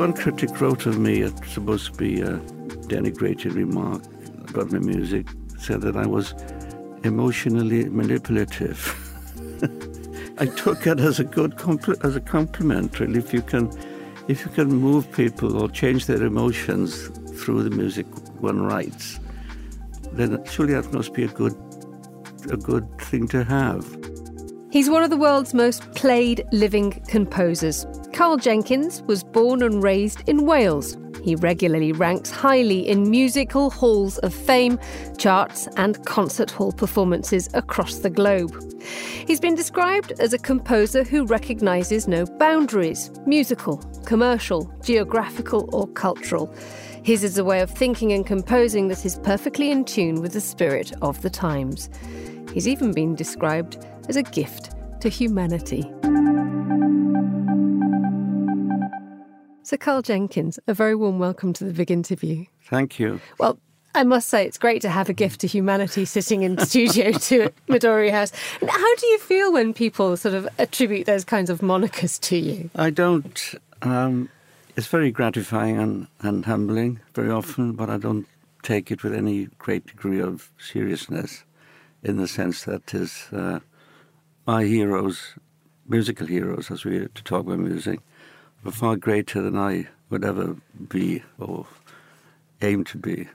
One critic wrote of me, it's supposed to be uh, a denigrated remark about my music, said that I was emotionally manipulative. I took it as a good compl- as a compliment, really. If you can, if you can move people or change their emotions through the music one writes, then surely that must be a good, a good thing to have. He's one of the world's most played living composers. Karl Jenkins was born and raised in Wales. He regularly ranks highly in musical halls of fame, charts, and concert hall performances across the globe. He's been described as a composer who recognises no boundaries musical, commercial, geographical, or cultural. His is a way of thinking and composing that is perfectly in tune with the spirit of the times. He's even been described as a gift to humanity. So, Karl Jenkins, a very warm welcome to the big interview. Thank you. Well, I must say, it's great to have a gift to humanity sitting in studio to Midori House. How do you feel when people sort of attribute those kinds of monikers to you? I don't. Um, it's very gratifying and, and humbling very often, but I don't take it with any great degree of seriousness in the sense that is uh, my heroes, musical heroes, as we to talk about music, were far greater than I would ever be or aim to be.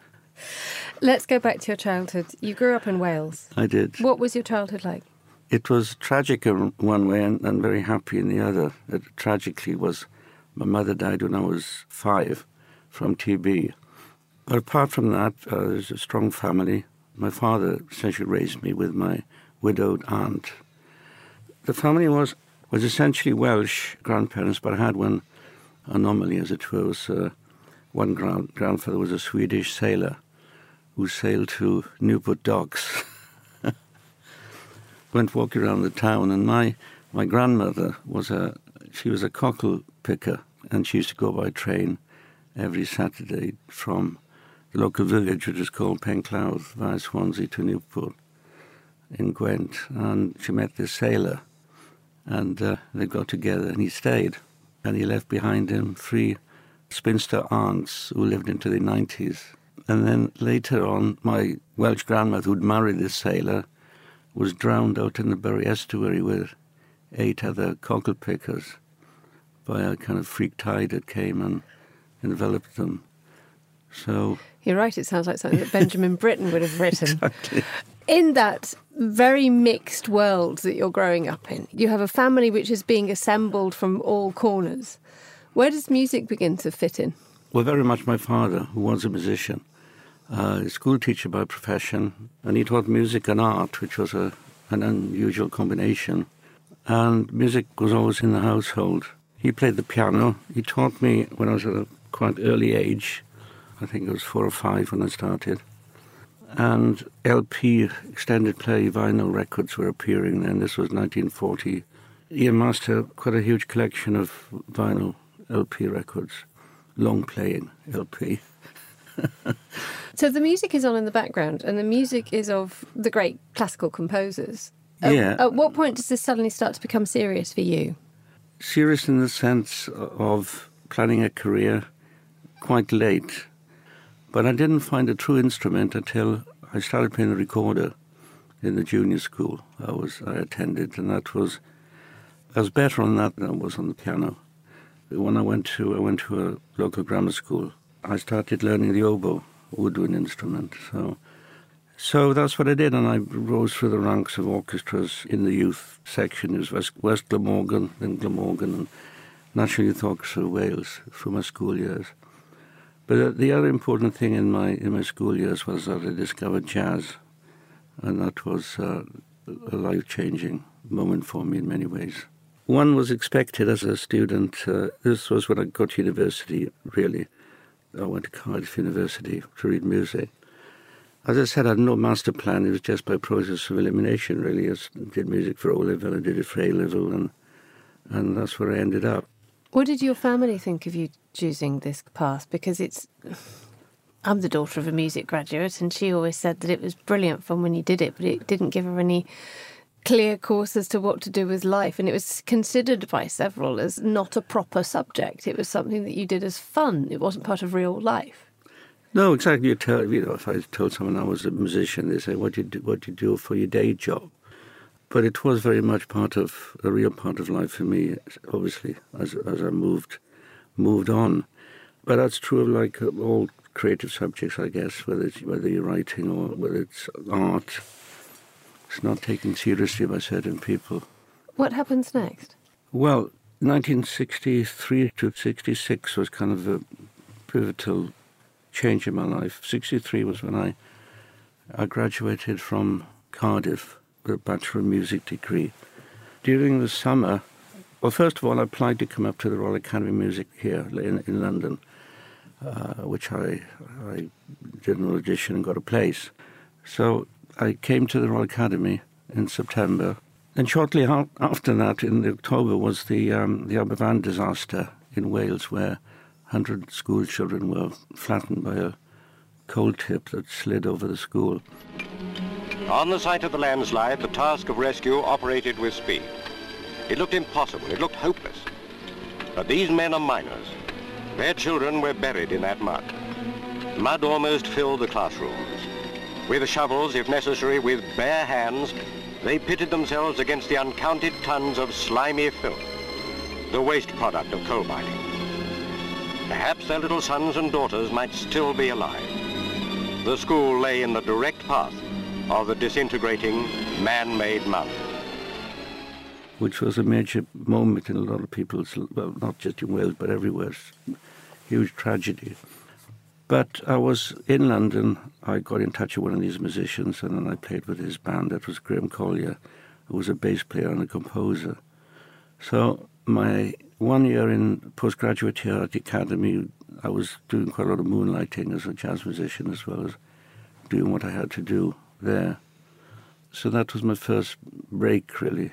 Let's go back to your childhood. You grew up in Wales. I did. What was your childhood like? It was tragic in one way and, and very happy in the other. It tragically was my mother died when I was five from TB. But apart from that, uh, there's a strong family. My father essentially raised me with my widowed aunt. The family was was essentially Welsh grandparents, but I had one anomaly, as it were. Was, uh, one grand- grandfather was a Swedish sailor who sailed to Newport docks. Went walking around the town, and my my grandmother was a she was a cockle picker, and she used to go by train every Saturday from the local village, which is called Penclawdd, via Swansea to Newport in Gwent, and she met this sailor and uh, they got together and he stayed. And he left behind him three spinster aunts who lived into the 90s. And then later on, my Welsh grandmother, who'd married this sailor, was drowned out in the Burry estuary with eight other cockle pickers by a kind of freak tide that came and enveloped them. So you're right. It sounds like something that Benjamin Britten would have written. exactly. In that very mixed world that you're growing up in, you have a family which is being assembled from all corners. Where does music begin to fit in? Well, very much my father, who was a musician, uh, a school teacher by profession, and he taught music and art, which was a, an unusual combination. And music was always in the household. He played the piano. He taught me when I was at a quite early age. I think it was four or five when I started. And LP, extended play vinyl records were appearing then. This was 1940. He amassed a, quite a huge collection of vinyl LP records, long playing LP. so the music is on in the background, and the music is of the great classical composers. Yeah. At, at what point does this suddenly start to become serious for you? Serious in the sense of planning a career quite late. But I didn't find a true instrument until I started playing the recorder in the junior school I was I attended, and that was I was better on that than I was on the piano. When I went to I went to a local grammar school, I started learning the oboe, woodwind instrument. So so that's what I did, and I rose through the ranks of orchestras in the youth section. It was West, West Glamorgan, then Glamorgan, and National Youth Orchestra of Wales through my school years. But uh, the other important thing in my in my school years was that I discovered jazz, and that was uh, a life changing moment for me in many ways. One was expected as a student. Uh, this was when I got to university. Really, I went to Cardiff University to read music. As I said, I had no master plan. It was just by process of elimination. Really, I did music for O level, I did it for A level, and and that's where I ended up. What did your family think of you choosing this path? Because it's. I'm the daughter of a music graduate, and she always said that it was brilliant fun when you did it, but it didn't give her any clear course as to what to do with life, and it was considered by several as not a proper subject. It was something that you did as fun. It wasn't part of real life. No, exactly. You tell you know if I told someone I was a musician, they say, "What do you do? What do you do for your day job?" But it was very much part of a real part of life for me. Obviously, as as I moved moved on, but that's true of like all creative subjects, I guess. Whether it's whether you're writing or whether it's art, it's not taken seriously by certain people. What happens next? Well, 1963 to 66 was kind of a pivotal change in my life. 63 was when I, I graduated from Cardiff with a Bachelor of Music degree. During the summer, well, first of all, I applied to come up to the Royal Academy of Music here in, in London, uh, which I, I did an audition and got a place. So I came to the Royal Academy in September. And shortly after that, in October, was the, um, the Aberfan disaster in Wales, where 100 school children were flattened by a coal tip that slid over the school. On the site of the landslide, the task of rescue operated with speed. It looked impossible. It looked hopeless. But these men are miners. Their children were buried in that mud. Mud almost filled the classrooms. With shovels, if necessary, with bare hands, they pitted themselves against the uncounted tons of slimy filth, the waste product of coal mining. Perhaps their little sons and daughters might still be alive. The school lay in the direct path of the disintegrating man-made mountain. Which was a major moment in a lot of people's, well, not just in Wales, but everywhere. Huge tragedy. But I was in London. I got in touch with one of these musicians, and then I played with his band. That was Graham Collier, who was a bass player and a composer. So my one year in postgraduate here at the academy, I was doing quite a lot of moonlighting as a jazz musician, as well as doing what I had to do there. So that was my first break, really.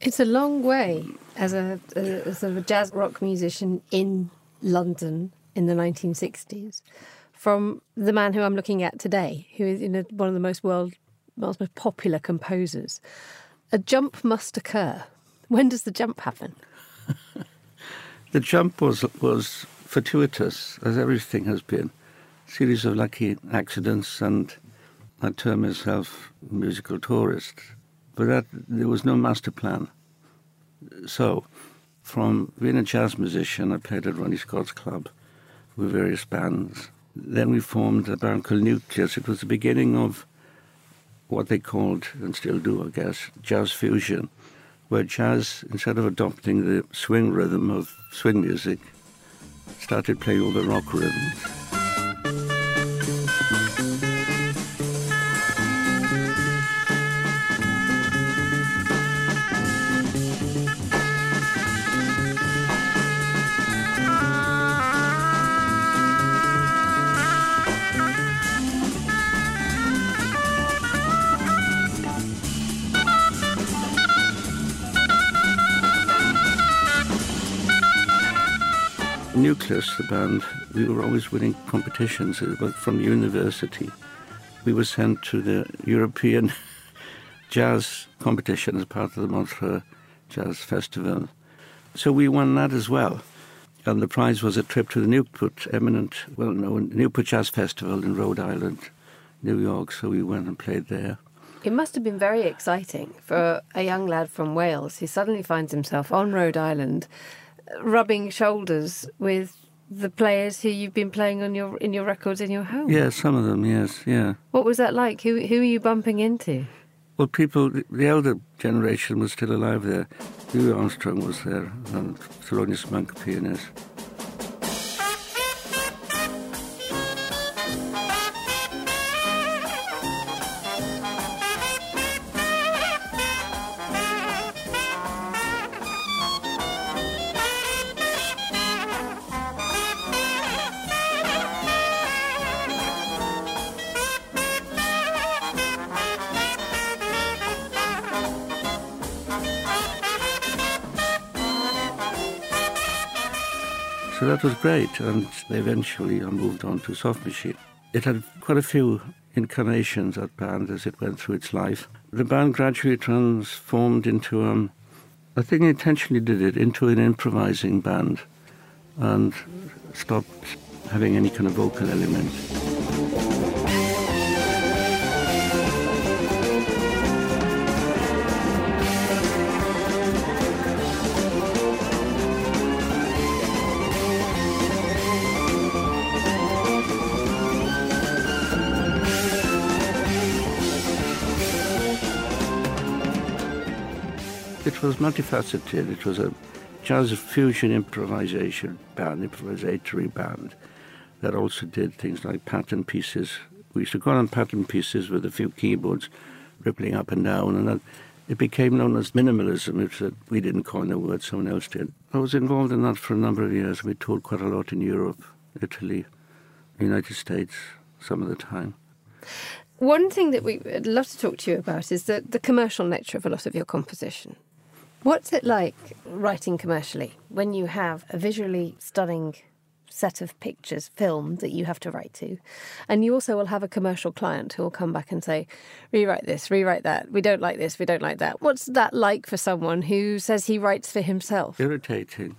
It's a long way as a, a, sort of a jazz rock musician in London in the 1960s from the man who I'm looking at today, who is you know, one of the most world most popular composers. A jump must occur. When does the jump happen? the jump was was fortuitous, as everything has been. A series of lucky accidents, and I term myself a musical tourist. But that there was no master plan. So, from being a jazz musician, I played at Ronnie Scott's club with various bands. Then we formed a band called Nucleus. It was the beginning of what they called, and still do, I guess, jazz fusion, where jazz, instead of adopting the swing rhythm of swing music, started playing all the rock rhythms. Nucleus, the band, we were always winning competitions uh, from the university. We were sent to the European jazz competition as part of the Montreux Jazz Festival. So we won that as well. And the prize was a trip to the Newport, eminent, well known Newport Jazz Festival in Rhode Island, New York. So we went and played there. It must have been very exciting for a young lad from Wales who suddenly finds himself on Rhode Island rubbing shoulders with the players who you've been playing on your in your records in your home. Yeah, some of them. Yes, yeah. What was that like? Who who are you bumping into? Well, people, the elder generation was still alive there. Louis Armstrong was there, and Thelonious Monk, pianist. That was great, and eventually I moved on to Soft Machine. It had quite a few incarnations, that band, as it went through its life. The band gradually transformed into, um, I think I intentionally did it, into an improvising band and stopped having any kind of vocal element. It was multifaceted. It was a jazz fusion improvisation band, improvisatory band that also did things like pattern pieces. We used to go on pattern pieces with a few keyboards rippling up and down, and that it became known as minimalism, that we didn't coin the word, someone else did. I was involved in that for a number of years. We toured quite a lot in Europe, Italy, the United States, some of the time. One thing that we'd love to talk to you about is the, the commercial nature of a lot of your composition. What's it like writing commercially when you have a visually stunning set of pictures filmed that you have to write to. And you also will have a commercial client who will come back and say, rewrite this, rewrite that. We don't like this, we don't like that. What's that like for someone who says he writes for himself? Irritating.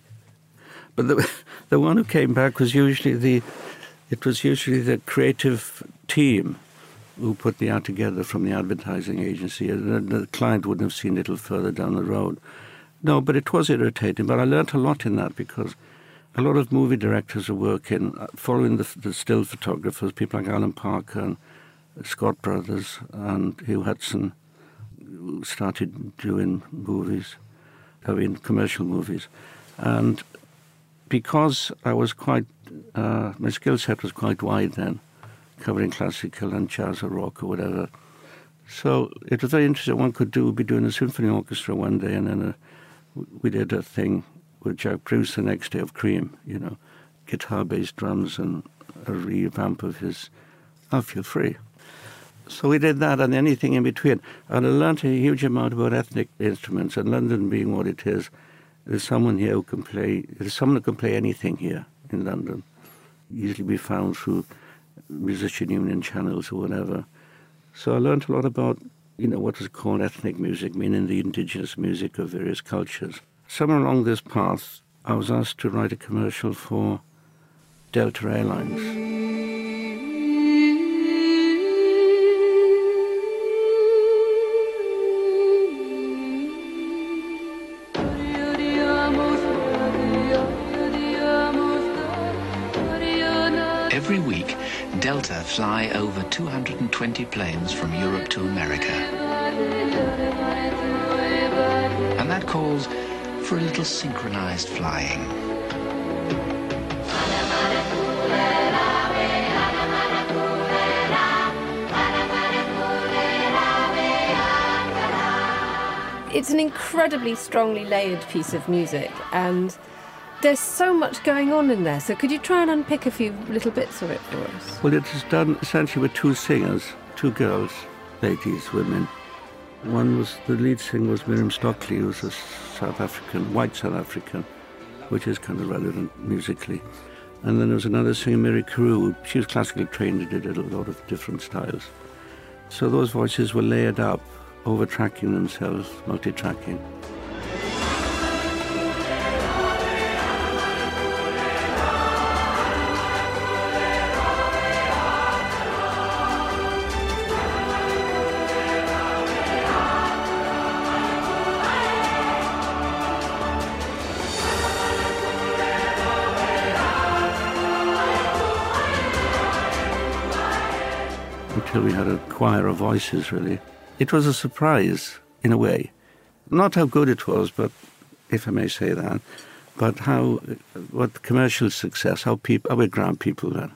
But the, the one who came back was usually the, it was usually the creative team who put the ad together from the advertising agency. The, client wouldn't have seen it little further down the road. No, but it was irritating. But I learnt a lot in that because a lot of movie directors are working, uh, following the, the still photographers, people like Alan Parker and Scott Brothers and Hugh Hudson, who started doing movies, I mean commercial movies. And because I was quite, uh, my skill set was quite wide then, covering classical and jazz or rock or whatever. So it was very interesting. One could do we'd be doing a symphony orchestra one day, and then a, we did a thing with Jack Bruce the next day of Cream, you know, guitar based drums and a revamp of his I Feel Free. So we did that and anything in between. And I learned a huge amount about ethnic instruments, and London being what it is, there's someone here who can play, there's someone who can play anything here in London. Usually be found through musician union channels or whatever. So I learned a lot about, you know, what is called ethnic music, meaning the indigenous music of various cultures somewhere along this path, I was asked to write a commercial for Delta Airlines. Fly over 220 planes from Europe to America. And that calls for a little synchronized flying. It's an incredibly strongly layered piece of music, and there's so much going on in there. So, could you try and unpick a few little bits of it for us? Well, it is done essentially with two singers, two girls, ladies, women one was the lead singer was Miriam Stockley, who was a South African, white South African, which is kind of relevant musically. And then there was another singer, Mary Carewe. She was classically trained and did a lot of different styles. So those voices were layered up, over tracking themselves, multi until we had a choir of voices, really. It was a surprise, in a way. Not how good it was, but if I may say that, but how, what commercial success, how people, how it people then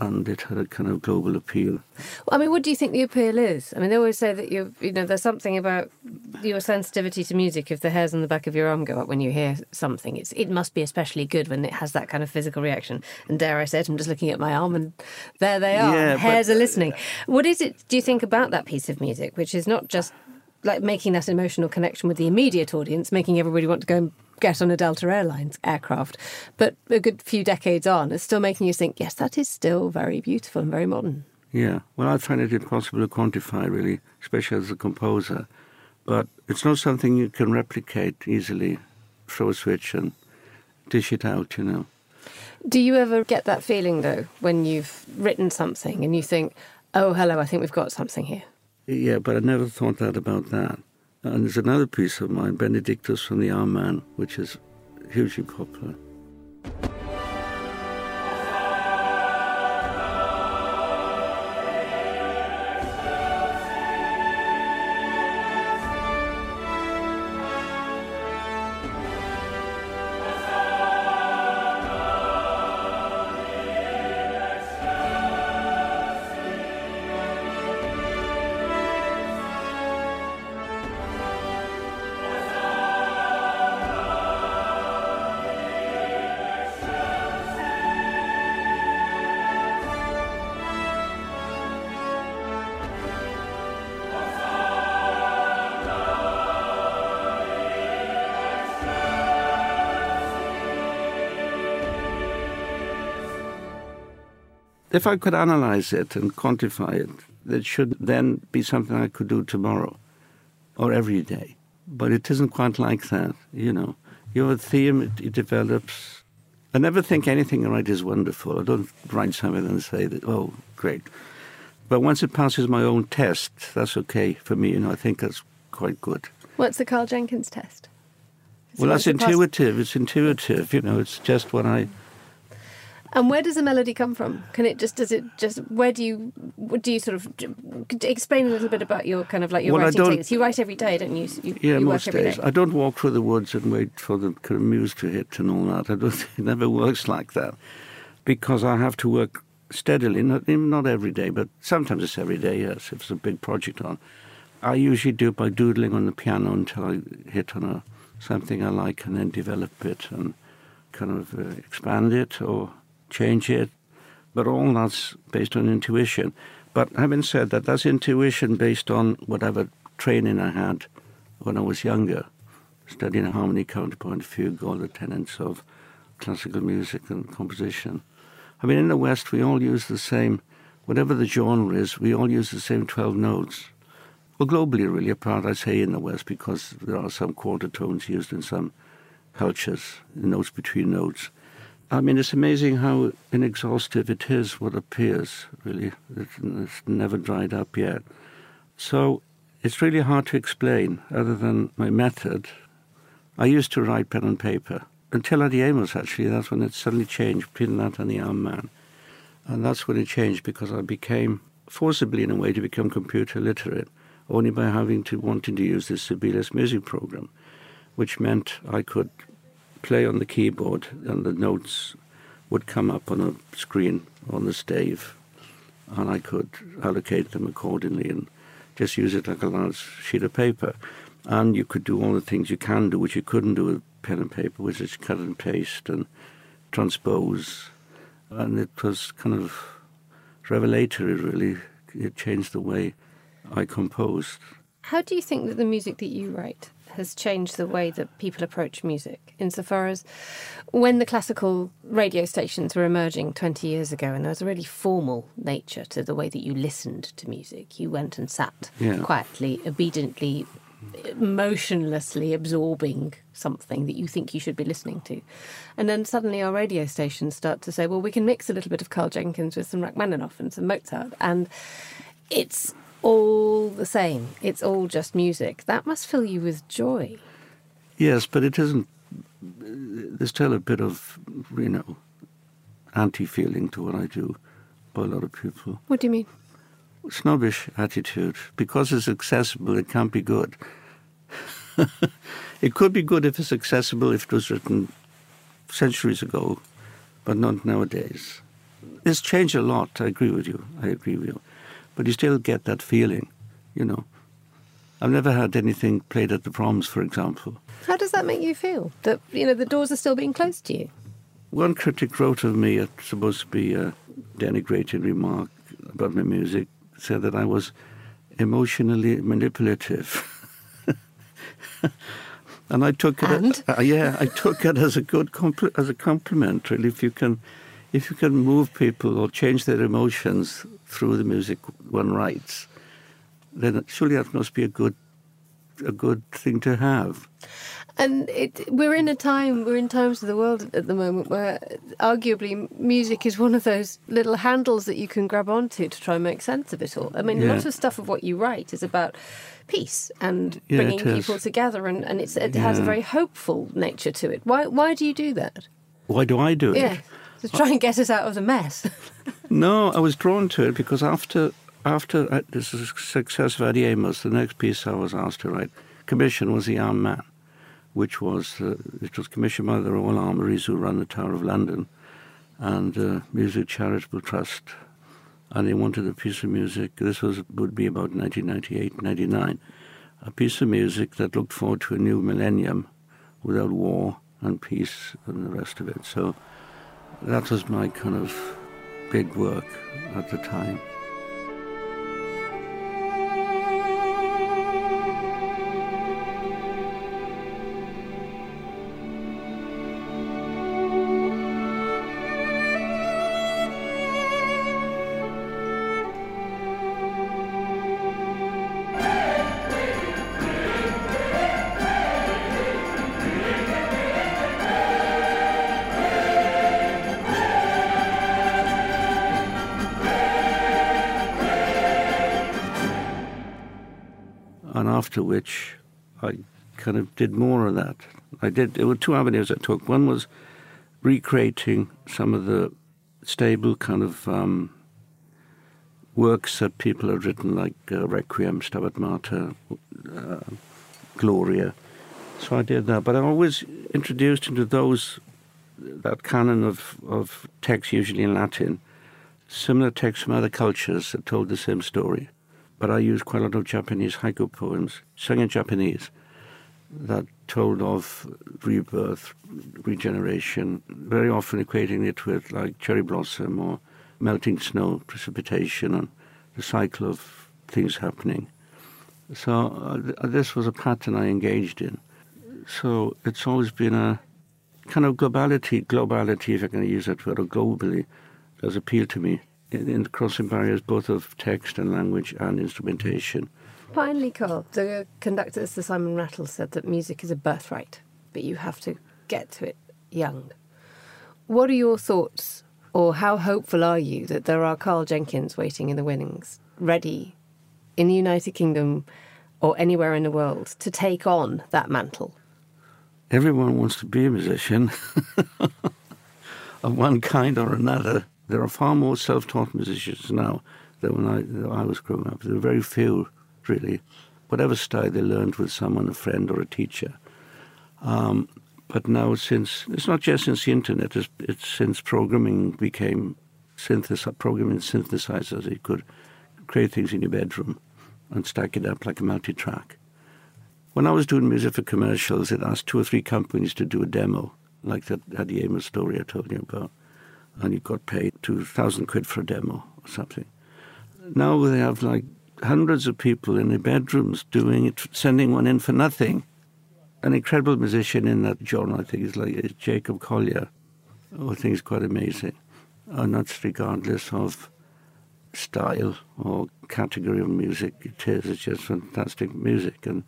and it had a kind of global appeal. Well, I mean, what do you think the appeal is? I mean, they always say that you, you know, there's something about your sensitivity to music. If the hairs on the back of your arm go up when you hear something, it's it must be especially good when it has that kind of physical reaction. And dare I say it, I'm just looking at my arm, and there they are. Yeah, hairs but, are uh, listening. What is it? Do you think about that piece of music, which is not just like making that emotional connection with the immediate audience, making everybody want to go and get on a Delta Airlines aircraft. But a good few decades on, it's still making you think, yes, that is still very beautiful and very modern. Yeah. Well, I find it impossible to quantify, really, especially as a composer. But it's not something you can replicate easily. Throw a switch and dish it out, you know. Do you ever get that feeling, though, when you've written something and you think, oh, hello, I think we've got something here? Yeah, but I never thought that about that. And there's another piece of mine, Benedictus from the Armed Man, which is hugely popular. If I could analyze it and quantify it, it should then be something I could do tomorrow or every day. But it isn't quite like that, you know. You have a theme, it, it develops. I never think anything I write is wonderful. I don't write something and say that, oh, great. But once it passes my own test, that's okay for me. You know, I think that's quite good. What's the Karl Jenkins test? well, that's intuitive. It's intuitive. You know, it's just what I and where does the melody come from? Can it just does it just where do you do you sort of explain a little bit about your kind of like your well, writing techniques? You write every day, don't you? you yeah, you most days. I don't walk through the woods and wait for the kind of muse to hit and all that. I don't. It never works like that because I have to work steadily. Not not every day, but sometimes it's every day. Yes, if it's a big project on. I usually do it by doodling on the piano until I hit on a something I like and then develop it and kind of uh, expand it or change it, but all that's based on intuition. But having said that, that's intuition based on whatever training I had when I was younger, studying harmony, counterpoint, fugue, all the tenets of classical music and composition. I mean, in the West, we all use the same, whatever the genre is, we all use the same 12 notes. Well, globally, really, apart, I say in the West, because there are some quarter tones used in some cultures, notes between notes. I mean, it's amazing how inexhaustive it is, what appears, really. It's, never dried up yet. So it's really hard to explain, other than my method. I used to write pen and paper. Until Adiemus, actually, that's when it suddenly changed, between that and the Armed Man. And that's when it changed, because I became, forcibly in a way, to become computer literate, only by having to, wanting to use this Sibelius music program, which meant I could play on the keyboard and the notes would come up on a screen on the stave and I could allocate them accordingly and just use it like a large sheet of paper. And you could do all the things you can do, which you couldn't do with pen and paper, which is cut and paste and transpose. And it was kind of revelatory, really. It changed the way I composed. How do you think that the music that you write has changed the way that people approach music, insofar as when the classical radio stations were emerging 20 years ago, and there was a really formal nature to the way that you listened to music. You went and sat yeah. quietly, obediently, motionlessly absorbing something that you think you should be listening to. And then suddenly our radio stations start to say, well, we can mix a little bit of Karl Jenkins with some Rachmaninoff and some Mozart. And it's all the same. It's all just music. That must fill you with joy. Yes, but it isn't. There's still a bit of, you know, anti feeling to what I do by a lot of people. What do you mean? Snobbish attitude. Because it's accessible, it can't be good. it could be good if it's accessible, if it was written centuries ago, but not nowadays. It's changed a lot. I agree with you. I agree with you but you still get that feeling, you know. I've never had anything played at the proms, for example. How does that make you feel? That you know the doors are still being closed to you. One critic wrote of me, it's supposed to be a denigrating remark about my music, said that I was emotionally manipulative. and I took it, and? uh, yeah, I took it as a good compli- as a compliment. Really, if you can if you can move people or change their emotions through the music one writes, then surely that must be a good a good thing to have. And it, we're in a time, we're in times of the world at the moment where arguably music is one of those little handles that you can grab onto to try and make sense of it all. I mean, Yeah. a lot of stuff of what you write is about peace and Yeah, bringing people together, and, and it's, it has a very hopeful nature to it. Why, why do you do that? Why do I do it? Yeah, to try and get us out of the mess. No, I was drawn to it because after after uh, the success of Adiemus, the next piece I was asked to write commission was The Armed Man, which was uh, it was commissioned by the Royal Armouries who run the Tower of London and uh, Music Charitable Trust, and they wanted a piece of music. This was would be about 1998, 99, a piece of music that looked forward to a new millennium without war and peace and the rest of it. So that was my kind of big work at the time. After which I kind of did more of that. I did. There were two avenues I took. One was recreating some of the stable kind of um, works that people had written, like uh, Requiem, Stabat Mater, uh, Gloria. So I did that, but I always introduced into those that canon of of texts, usually in Latin, similar texts from other cultures that told the same story but I used quite a lot of Japanese haiku poems, sung in Japanese, that told of rebirth, regeneration, very often equating it with like cherry blossom or melting snow, precipitation, and the cycle of things happening. So uh, th- this was a pattern I engaged in. So it's always been a kind of globality, globality, if I can use that word, or globally, does appeal to me in, in crossing barriers both of text and language and instrumentation. Finally, Karl, the conductor, Sir Simon Rattle, said that music is a birthright, but you have to get to it young. What are your thoughts, or how hopeful are you that there are Karl Jenkins waiting in the winnings, ready in the United Kingdom or anywhere in the world to take on that mantle? Everyone wants to be a musician of one kind or another. There are far more self-taught musicians now than when I, than I was growing up. There are very few, really. Whatever style they learned with someone, a friend or a teacher. Um, but now, since it's not just since the internet, it's, it's since programming became synthesizer, programming synthesizers. You could create things in your bedroom and stack it up like a multi-track. When I was doing music for commercials, it asked two or three companies to do a demo, like that Adiemus story I told you about, and you got paid two thousand quid for a demo or something. Now they have like hundreds of people in their bedrooms doing it, sending one in for nothing. An incredible musician in that genre, I think, is like is Jacob Collier. who I think is quite amazing, and that's regardless of style or category of music it is. It's just fantastic music and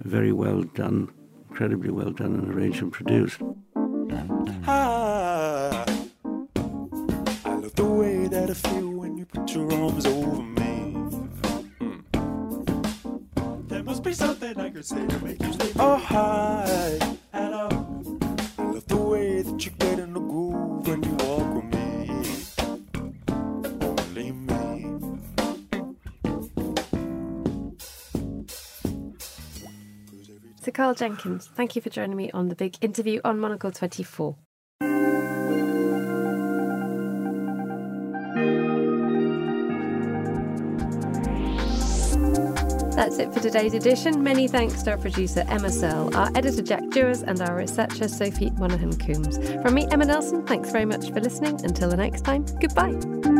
very well done, incredibly well done and arranged and produced. I feel when you put your arms over me. There must be something I could say to make you stay. Oh, hi. Hello. I love the way that you get in the groove when you walk with me. Only me. So, Karl Jenkins, thank you for joining me on the big interview on Monocle 24. That's it for today's edition. Many thanks to our producer Emma Searle, our editor Jack Dewars, and our researcher Sophie Monaghan Coombs. From me, Emma Nelson, thanks very much for listening. Until the next time, goodbye.